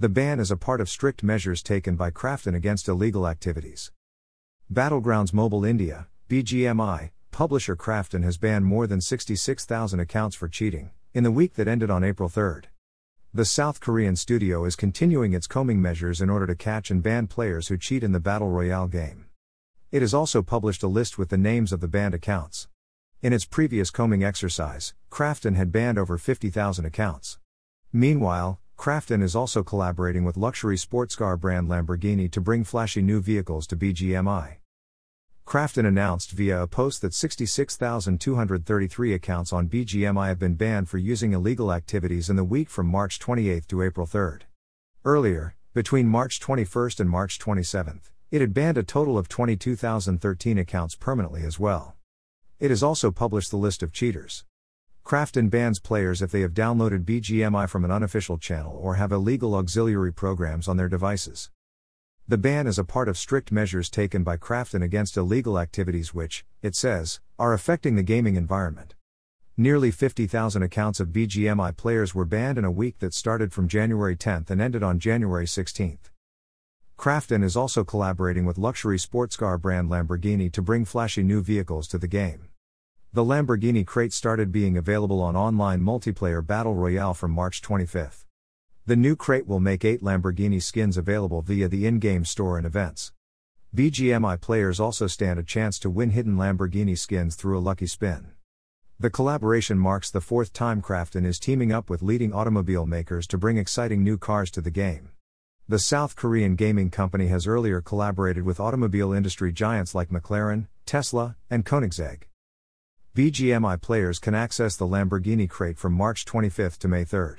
The ban is a part of strict measures taken by Krafton against illegal activities. Battlegrounds Mobile India, BGMI, publisher Krafton has banned more than 66,000 accounts for cheating, in the week that ended on April 3. The South Korean studio is continuing its combing measures in order to catch and ban players who cheat in the Battle Royale game. It has also published a list with the names of the banned accounts. In its previous combing exercise, Krafton had banned over 50,000 accounts. Meanwhile, Krafton is also collaborating with luxury sports car brand Lamborghini to bring flashy new vehicles to BGMI. Krafton announced via a post that 66,233 accounts on BGMI have been banned for using illegal activities in the week from March 28 to April 3. Earlier, between March 21 and March 27, it had banned a total of 22,013 accounts permanently as well. It has also published the list of cheaters. Krafton bans players if they have downloaded BGMI from an unofficial channel or have illegal auxiliary programs on their devices. The ban is a part of strict measures taken by Krafton against illegal activities which, it says, are affecting the gaming environment. Nearly 50,000 accounts of BGMI players were banned in a week that started from January 10 and ended on January 16. Krafton is also collaborating with luxury sports car brand Lamborghini to bring flashy new vehicles to the game. The Lamborghini crate started being available on online multiplayer Battle Royale from March 25. The new crate will make 8 Lamborghini skins available via the in game store and events. BGMI players also stand a chance to win hidden Lamborghini skins through a lucky spin. The collaboration marks the fourth time Krafton is teaming up with leading automobile makers to bring exciting new cars to the game. The South Korean gaming company has earlier collaborated with automobile industry giants like McLaren, Tesla, and Koenigsegg. BGMI players can access the Lamborghini crate from March 25 to May 3.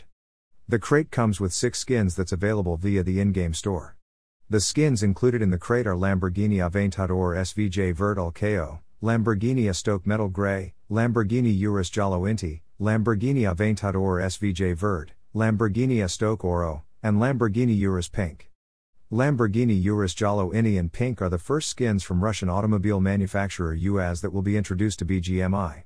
The crate comes with six skins that's available via the in game store. The skins included in the crate are Lamborghini Aventador SVJ Verde Alceo, Lamborghini Estoque Metal Grey, Lamborghini Urus Giallo Inti, Lamborghini Aventador SVJ Verde, Lamborghini Estoque Oro, and Lamborghini Urus Pink. Lamborghini Urus Giallo Inti and Pink are the first skins from Russian automobile manufacturer UAZ that will be introduced to BGMI.